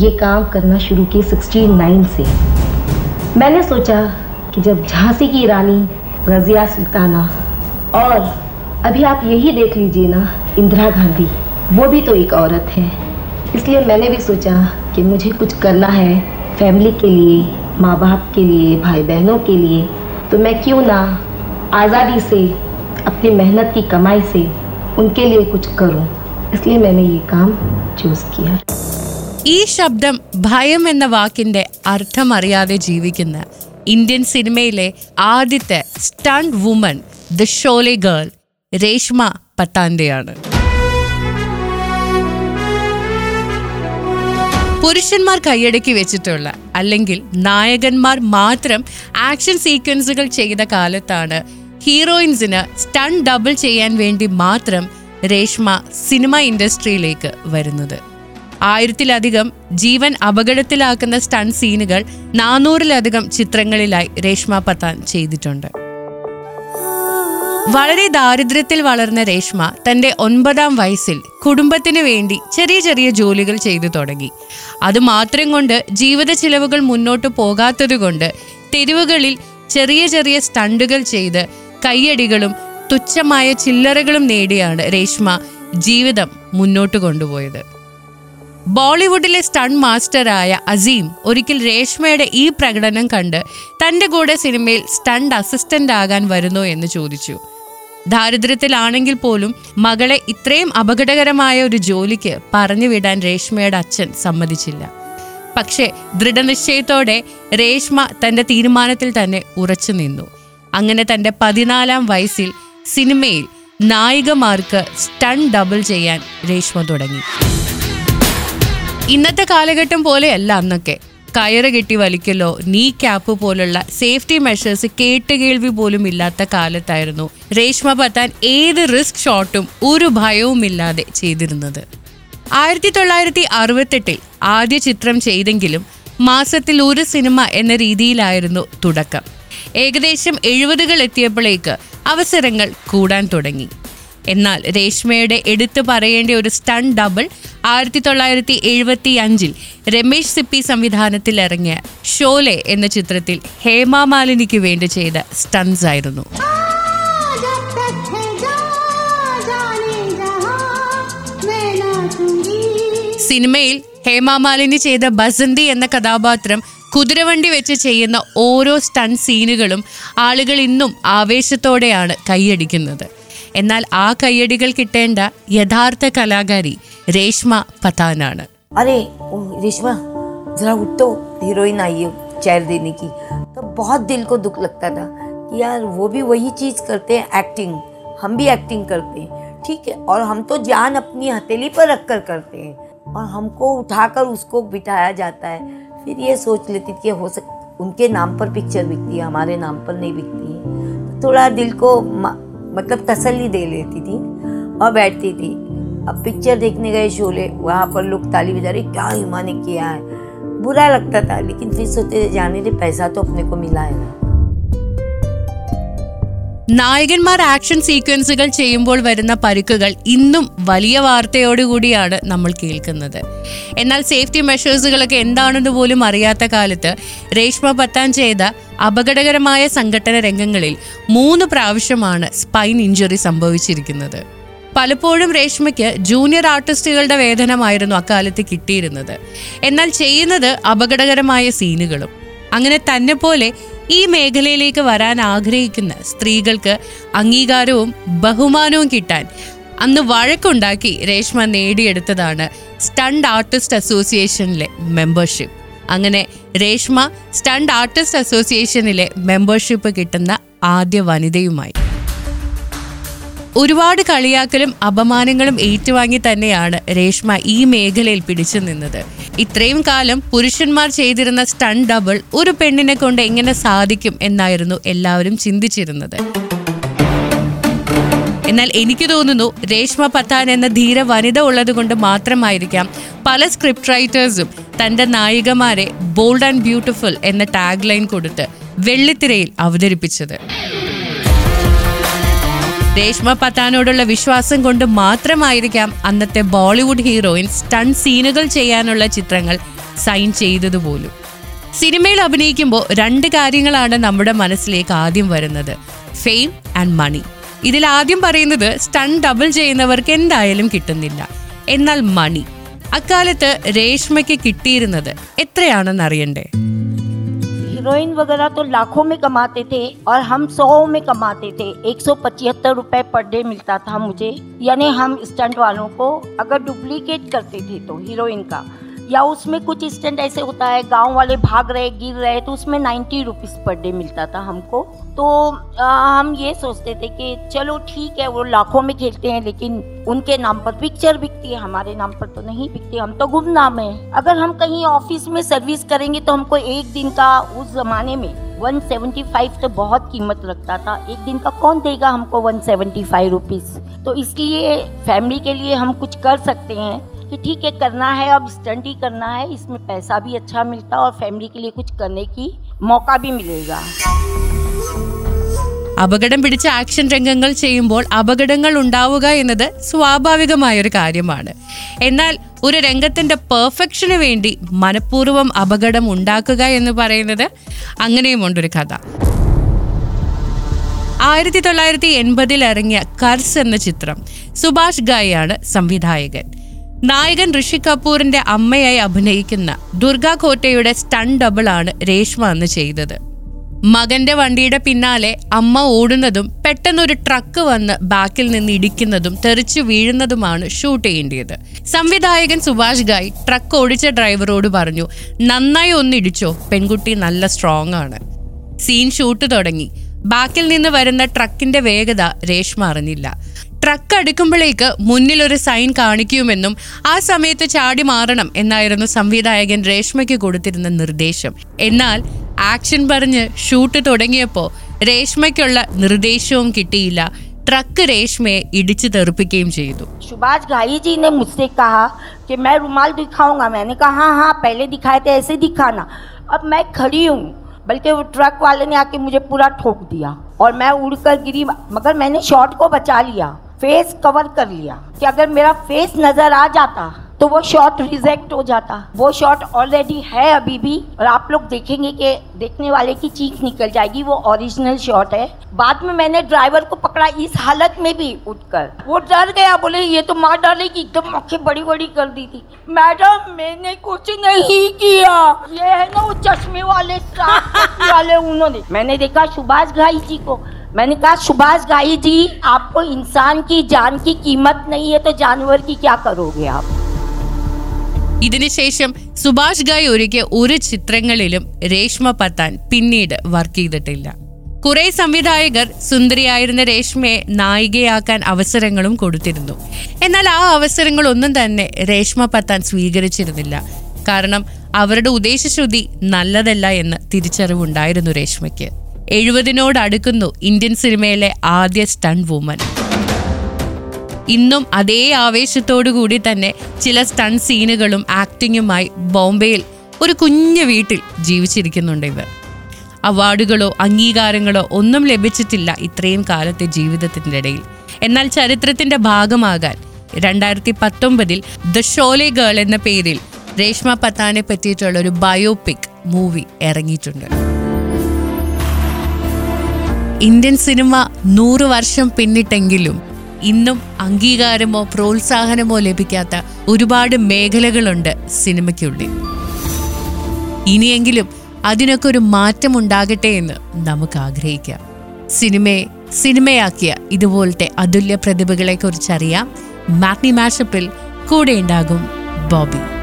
ये काम करना शुरू की 69 से। मैंने सोचा कि जब झांसी की रानी रजिया सुल्ताना और अभी आप यही देख लीजिए ना, इंदिरा गांधी, वो भी तो एक औरत है। इसलिए मैंने भी सोचा कि मुझे कुछ करना है, फैमिली के लिए माँ बाप के लिए भाई बहनों के लिए। तो मैं क्यों ना आज़ादी से, अपनी मेहनत की कमाई से उनके लिए कुछ करूँ। इसलिए मैंने ये काम चूज़ किया। ഈ ശബ്ദം ഭയം എന്ന വാക്കിന്റെ അർത്ഥം അറിയാതെ ജീവിക്കുന്ന ഇന്ത്യൻ സിനിമയിലെ ആദ്യത്തെ stunt woman the Sholay girl Reshma പത്താന്റെയാണ് പുരുഷന്മാർ കൈയടക്കി വെച്ചിട്ടുള്ള അല്ലെങ്കിൽ നായകന്മാർ മാത്രം ആക്ഷൻ സീക്വൻസുകൾ ചെയ്ത കാലത്താണ് ഹീറോയിൻസിന് സ്റ്റൺ ഡബിൾ ചെയ്യാൻ വേണ്ടി മാത്രം രേഷ്മ സിനിമ ഇൻഡസ്ട്രിയിലേക്ക് വരുന്നത്. ആയിരത്തിലധികം ജീവൻ അപകടത്തിലാക്കുന്ന സ്റ്റൺ സീനുകൾ നാനൂറിലധികം ചിത്രങ്ങളിലായി രേഷ്മ പത്താൻ ചെയ്തിട്ടുണ്ട്. വളരെ ദാരിദ്ര്യത്തിൽ വളർന്ന രേഷ്മ തന്റെ ഒൻപതാം വയസ്സിൽ കുടുംബത്തിന് വേണ്ടി ചെറിയ ചെറിയ ജോലികൾ ചെയ്തു തുടങ്ങി. അത് മാത്രം കൊണ്ട് ജീവിത ചിലവുകൾ മുന്നോട്ട് പോകാത്തതുകൊണ്ട് തെരുവുകളിൽ ചെറിയ ചെറിയ സ്റ്റണ്ടുകൾ ചെയ്ത് കയ്യടികളും തുച്ഛമായ ചില്ലറകളും നേടിയാണ് രേഷ്മ ജീവിതം മുന്നോട്ട് കൊണ്ടുപോയത്. ബോളിവുഡിലെ സ്റ്റൺ മാസ്റ്ററായ അസീം ഒരിക്കൽ രേഷ്മയുടെ ഈ പ്രകടനം കണ്ട് തന്റെ കൂടെ സിനിമയിൽ സ്റ്റണ്ട് അസിസ്റ്റന്റ് ആകാൻ വരുന്നു എന്ന് ചോദിച്ചു. ദാരിദ്ര്യത്തിലാണെങ്കിൽ പോലും മകളെ ഇത്രയും അപകടകരമായ ഒരു ജോലിക്ക് പറഞ്ഞു വിടാൻ രേഷ്മയുടെ അച്ഛൻ സമ്മതിച്ചില്ല. പക്ഷേ ദൃഢനിശ്ചയത്തോടെ രേഷ്മ തന്റെ തീരുമാനത്തിൽ തന്നെ ഉറച്ചു നിന്നു. അങ്ങനെ തന്റെ പതിനാലാം വയസ്സിൽ സിനിമയിൽ നായികമാർക്ക് സ്റ്റൺ ഡബിൾ ചെയ്യാൻ രേഷ്മ തുടങ്ങി. ഇന്നത്തെ കാലഘട്ടം പോലെയല്ല അന്നൊക്കെ. കയറ് കെട്ടി വലിക്കലോ നീ ക്യാപ്പ് പോലുള്ള സേഫ്റ്റി മെഷേഴ്സ് കേട്ടുകേൾവി പോലും ഇല്ലാത്ത കാലത്തായിരുന്നു രേഷ്മ പത്താൻ ഏത് റിസ്ക് ഷോട്ടും ഒരു ഭയവുമില്ലാതെ ചെയ്തിരുന്നത്. ആയിരത്തി തൊള്ളായിരത്തി അറുപത്തെട്ടിൽ ആദ്യ ചിത്രം ചെയ്തെങ്കിലും മാസത്തിൽ ഒരു സിനിമ എന്ന രീതിയിലായിരുന്നു തുടക്കം. ഏകദേശം എഴുപതുകൾ എത്തിയപ്പോഴേക്ക് അവസരങ്ങൾ കൂടാൻ തുടങ്ങി. എന്നാൽ രേഷ്മയുടെ എടുത്തു പറയേണ്ട ഒരു സ്റ്റൺ ഡബിൾ ആയിരത്തി തൊള്ളായിരത്തി എഴുപത്തി അഞ്ചിൽ രമേശ് സിപ്പി സംവിധാനത്തിൽ ഇറങ്ങിയ ഷോലെ എന്ന ചിത്രത്തിൽ ഹേമ മാലിനിക്ക് വേണ്ടി ചെയ്ത സ്റ്റൺസ് ആയിരുന്നു. സിനിമയിൽ ഹേമാമാലിനി ചെയ്ത ബസന്തി എന്ന കഥാപാത്രം കുതിരവണ്ടി വെച്ച് ചെയ്യുന്ന ഓരോ സ്റ്റൺ സീനുകളും ആളുകൾ ഇന്നും ആവേശത്തോടെയാണ് കൈയടിക്കുന്നത്. എന്നാൽ ആ കയ്യടികൾ കിട്ടേണ്ട യഥാർത്ഥ കലാകാരി രേഷ്മ പത്താനാണ് अरे ओ, रेशमा जरा उठ तो हीरोइन आई है चेयर देने की तो बहुत दिल को दुख लगता था कि यार वो भी वही चीज़ करते हैं एक्टिंग हम भी एक्टिंग करते हैं ठीक है और हम तो जान अपनी हथेली पर रख कर करते हैं और हमको उठाकर उसको बिठाया जाता है फिर ये सोच लेती थी कि हो सक उनके नाम पर पिक्चर बिकती है हमारे नाम पर नहीं बिकती है तो थोड़ा दिल को म- मतलब तसल्ली दे लेती थी और बैठती थी अब पिक्चर देखने गए शोले वहाँ पर लोग ताली बजा रहे क्या हिमा ने किया है बुरा लगता था लेकिन फिर सोचते थे, जाने दे पैसा तो अपने को मिला है ना നായകന്മാർ ആക്ഷൻ സീക്വൻസുകൾ ചെയ്യുമ്പോൾ വരുന്ന പരുക്കുകൾ ഇന്നും വലിയ വാർത്തയോടുകൂടിയാണ് നമ്മൾ കേൾക്കുന്നത് എന്നാൽ സേഫ്റ്റി മെഷേഴ്സുകളൊക്കെ എന്താണെന്ന് പോലും അറിയാത്ത കാലത്ത് രേഷ്മ പത്താൻ ചെയ്ത അപകടകരമായ സംഘടന രംഗങ്ങളിൽ മൂന്ന് പ്രാവശ്യമാണ് സ്പൈൻ ഇഞ്ചുറി സംഭവിച്ചിരിക്കുന്നത്. പലപ്പോഴും രേഷ്മയ്ക്ക് ജൂനിയർ ആർട്ടിസ്റ്റുകളുടെ വേതനമായിരുന്നു അക്കാലത്ത് കിട്ടിയിരുന്നത്. എന്നാൽ ചെയ്യുന്നത് അപകടകരമായ സീനുകളും അങ്ങനെ തന്നെ പോലെ ഈ മേഖലയിലേക്ക് വരാൻ ആഗ്രഹിക്കുന്ന സ്ത്രീകൾക്ക് അംഗീകാരവും ബഹുമാനവും കിട്ടാൻ അന്ന് വഴക്കുണ്ടാക്കി രേഷ്മ നേടിയെടുത്തതാണ് സ്റ്റണ്ട് ആർട്ടിസ്റ്റ് അസോസിയേഷനിലെ മെമ്പർഷിപ്പ് അങ്ങനെ രേഷ്മ സ്റ്റണ്ട് ആർട്ടിസ്റ്റ് അസോസിയേഷനിലെ മെമ്പർഷിപ്പ് കിട്ടുന്ന ആദ്യ വനിതയുമായി. ഒരുപാട് കളിയാക്കലും അപമാനങ്ങളും ഏറ്റുവാങ്ങി തന്നെയാണ് രേഷ്മ ഈ മേഖലയിൽ പിടിച്ചു നിന്നത്. ഇത്രയും കാലം പുരുഷന്മാർ ചെയ്തിരുന്ന സ്റ്റൺ ഡബിൾ ഒരു പെണ്ണിനെ കൊണ്ട് എങ്ങനെ സാധിക്കും എന്നായിരുന്നു എല്ലാവരും ചിന്തിച്ചിരുന്നത്. എന്നാൽ എനിക്ക് തോന്നുന്നു രേഷ്മ പത്താൻ എന്ന ധീര വനിത ഉള്ളത് കൊണ്ട് മാത്രമായിരിക്കാം പല സ്ക്രിപ്റ്റ് റൈറ്റേഴ്സും തന്റെ നായികമാരെ ബോൾഡ് ആൻഡ് ബ്യൂട്ടിഫുൾ എന്ന ടാഗ് ലൈൻ കൊടുത്ത് വെള്ളിത്തിരയിൽ അവതരിപ്പിച്ചത്. രേഷ്മ പത്താനോടുള്ള വിശ്വാസം കൊണ്ട് മാത്രമായിരിക്കാം അന്നത്തെ ബോളിവുഡ് ഹീറോയിൻ സ്റ്റൺ സീനുകൾ ചെയ്യാനുള്ള ചിത്രങ്ങൾ സൈൻ ചെയ്തതുപോലും സിനിമയിൽ അഭിനയിക്കുമ്പോൾ രണ്ട് കാര്യങ്ങളാണ് നമ്മുടെ മനസ്സിലേക്ക് ആദ്യം വരുന്നത്. ഫെയിം ആൻഡ് മണി ഇതിൽ ആദ്യം പറയുന്നത് സ്റ്റൺ ഡബിൾ ചെയ്യുന്നവർക്ക് എന്തായാലും കിട്ടുന്നില്ല എന്നാൽ മണി അക്കാലത്ത് രേഷ്മയ്ക്ക് കിട്ടിയിരുന്നത് എത്രയാണെന്ന് അറിയണ്ടേ हीरोइन वगैरह तो लाखों में कमाते थे और हम सौ में कमाते थे एक सौ पचहत्तर रुपये पर डे मिलता था मुझे यानी हम स्टंट वालों को अगर डुप्लीकेट करते थे तो हीरोइन का या उसमें कुछ स्टंट ऐसे होता है गाँव वाले भाग रहे गिर रहे तो उसमें नाइन्टी रुपीज़ पर डे मिलता था हमको। तो आ, हम ये सोचते थे कि चलो ठीक है वो लाखों में खेलते हैं लेकिन उनके नाम पर पिक्चर बिकती है हमारे नाम पर तो नहीं बिकती हम तो गुमनाम है। अगर हम कहीं ऑफ़िस में सर्विस करेंगे तो हमको एक दिन का उस जमाने में 175 तो बहुत कीमत लगता था। एक दिन का कौन देगा हमको 175 रुपीस तो इसलिए फैमिली के लिए हम कुछ कर सकते हैं। कि ठीक है करना है अब स्टंट ही करना है इसमें पैसा भी अच्छा मिलता और फैमिली के लिए कुछ करने की मौका भी मिलेगा അപകടം പിടിച്ച ആക്ഷൻ രംഗങ്ങൾ ചെയ്യുമ്പോൾ അപകടങ്ങൾ ഉണ്ടാവുക എന്നത് സ്വാഭാവികമായ ഒരു കാര്യമാണ് എന്നാൽ ഒരു രംഗത്തിന്റെ പെർഫെക്ഷന് വേണ്ടി മനഃപൂർവ്വം അപകടം ഉണ്ടാക്കുക എന്ന് പറയുന്നത് അങ്ങനെയുമുണ്ടൊരു കഥ ആയിരത്തി തൊള്ളായിരത്തി എൺപതിൽ ഇറങ്ങിയ കർസ് എന്ന ചിത്രം സുഭാഷ് ഗായിയാണ് സംവിധായകൻ നായകൻ ഋഷി കപൂറിന്റെ അമ്മയായി അഭിനയിക്കുന്ന ദുർഗ കോട്ടയുടെ സ്റ്റൺ ഡബിളാണ് രേഷ്മ അന്ന് ചെയ്തത്. മകന്റെ വണ്ടിയുടെ പിന്നാലെ അമ്മ ഓടുന്നതും പെട്ടെന്നൊരു ട്രക്ക് വന്ന് ബാക്കിൽ നിന്ന് ഇടിക്കുന്നതും തെറിച്ചു വീഴുന്നതുമാണ് ഷൂട്ട് ചെയ്യേണ്ടത് സംവിധായകൻ സുഭാഷ് ഗായ് ട്രക്ക് ഓടിച്ച ഡ്രൈവറോട് പറഞ്ഞു നന്നായി ഒന്ന് ഇടിച്ചോ പെൺകുട്ടി നല്ല സ്ട്രോങ് ആണ്. സീൻ ഷൂട്ട് തുടങ്ങി. ബാക്കിൽ നിന്ന് വരുന്ന ട്രക്കിന്റെ വേഗത രേഷ്മ അറിഞ്ഞില്ല. ട്രക്ക് അടുക്കുമ്പോഴേക്ക് മുന്നിൽ ഒരു സൈൻ കാണിക്കുമെന്നും ആ സമയത്ത് ചാടി മാറണം എന്നായിരുന്നു സംവിധായകൻ രേഷ്മയ്ക്ക് കൊടുത്തിരുന്ന നിർദ്ദേശം എന്നാൽ ആക്ഷൻ പറഞ്ഞ് ഷൂട്ട് തുടങ്ങിയപ്പോൾ രേഷ്മയ്ക്കുള്ള നിർദ്ദേശവും കിട്ടിയില്ല ട്രക്ക് രേഷ്മയെ ഇടിച്ചു തെറിപ്പിക്കുകയും ചെയ്തു सुभाष घाई जी ने मुझसे कहा कि मैं रुमाल दिखाऊंगा मैंने कहा हाँ हाँ पहले दिखाए थे ऐसे दिखाना अब मैं खड़ी हूँ बल्कि वो ट्रक वाले ने आके मुझे पूरा ठोक दिया और मैं उड़कर गिरी मगर मैंने शॉट को बचा लिया फेस कवर कर लिया कि अगर मेरा फेस नज़र आ जाता तो वो शॉट रिजेक्ट हो जाता। वो शॉट ऑलरेडी है अभी भी, और आप लोग देखेंगे कि देखने वाले की चीख निकल जाएगी, वो ओरिजिनल शॉट है। बाद में मैंने ड्राइवर को पकड़ा इस हालत में भी उठकर। वो डर गया, बोले, ये तो मार डालेगी, एकदम आँखें बड़ी बड़ी कर दी थी। मैडम, मैंने कुछ नहीं किया। ये है ना, वो चश्मे वाले वाले उन्होंने। मैंने देखा, सुभाष घाई जी को मैंने कहा सुभाष घाई जी आपको इंसान की जान की कीमत नहीं है तो जानवर की क्या करोगे आप ഇതിനുശേഷം സുഭാഷ് ഗായ് ഒരുക്കിയ ഒരു ചിത്രങ്ങളിലും രേഷ്മ പത്താൻ പിന്നീട് വർക്ക് ചെയ്തിട്ടില്ല കുറെ സംവിധായകർ സുന്ദരിയായിരുന്ന രേഷ്മയെ നായികയാക്കാൻ അവസരങ്ങളും കൊടുത്തിരുന്നു എന്നാൽ ആ അവസരങ്ങളൊന്നും തന്നെ രേഷ്മ പത്താൻ സ്വീകരിച്ചിരുന്നില്ല കാരണം അവരുടെ ഉദ്ദേശശുദ്ധി നല്ലതല്ല എന്ന് തിരിച്ചറിവുണ്ടായിരുന്നു രേഷ്മയ്ക്ക് എഴുപതിനോട് അടുക്കുന്നു ഇന്ത്യൻ സിനിമയിലെ ആദ്യ സ്റ്റൺ വുമൻ ഇന്നും അതേ ആവേശത്തോടു കൂടി തന്നെ ചില സ്റ്റൺ സീനുകളും ആക്ടിങ്ങുമായി ബോംബെയിൽ ഒരു കുഞ്ഞു വീട്ടിൽ ജീവിച്ചിരിക്കുന്നുണ്ട് ഇവർ. അവാർഡുകളോ അംഗീകാരങ്ങളോ ഒന്നും ലഭിച്ചിട്ടില്ല ഇത്രയും കാലത്തെ ജീവിതത്തിന്റെ ഇടയിൽ. എന്നാൽ ചരിത്രത്തിന്റെ ഭാഗമാകാൻ രണ്ടായിരത്തി പത്തൊമ്പതിൽ ദ ഷോലെ ഗേൾ എന്ന പേരിൽ രേഷ്മ പത്താനെ പറ്റിയിട്ടുള്ള ഒരു ബയോപിക് മൂവി ഇറങ്ങിയിട്ടുണ്ട്. ഇന്ത്യൻ സിനിമ നൂറു വർഷം പിന്നിട്ടെങ്കിലും ഇന്നും അംഗീകാരമോ പ്രോത്സാഹനമോ ലഭിക്കാത്ത ഒരുപാട് മേഖലകളുണ്ട് സിനിമയ്ക്കുള്ളിൽ. ഇനിയെങ്കിലും അതിനൊക്കെ ഒരു മാറ്റം ഉണ്ടാകട്ടെ എന്ന് നമുക്ക് ആഗ്രഹിക്കാം. സിനിമയെ സിനിമയാക്കിയ ഇതുപോലത്തെ അതുല്യ പ്രതിഭകളെ കുറിച്ചറിയാം മാറ്റ്നി മാഷപ്പിൽ. കൂടെ ഉണ്ടാകും ബോബി.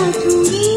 好主意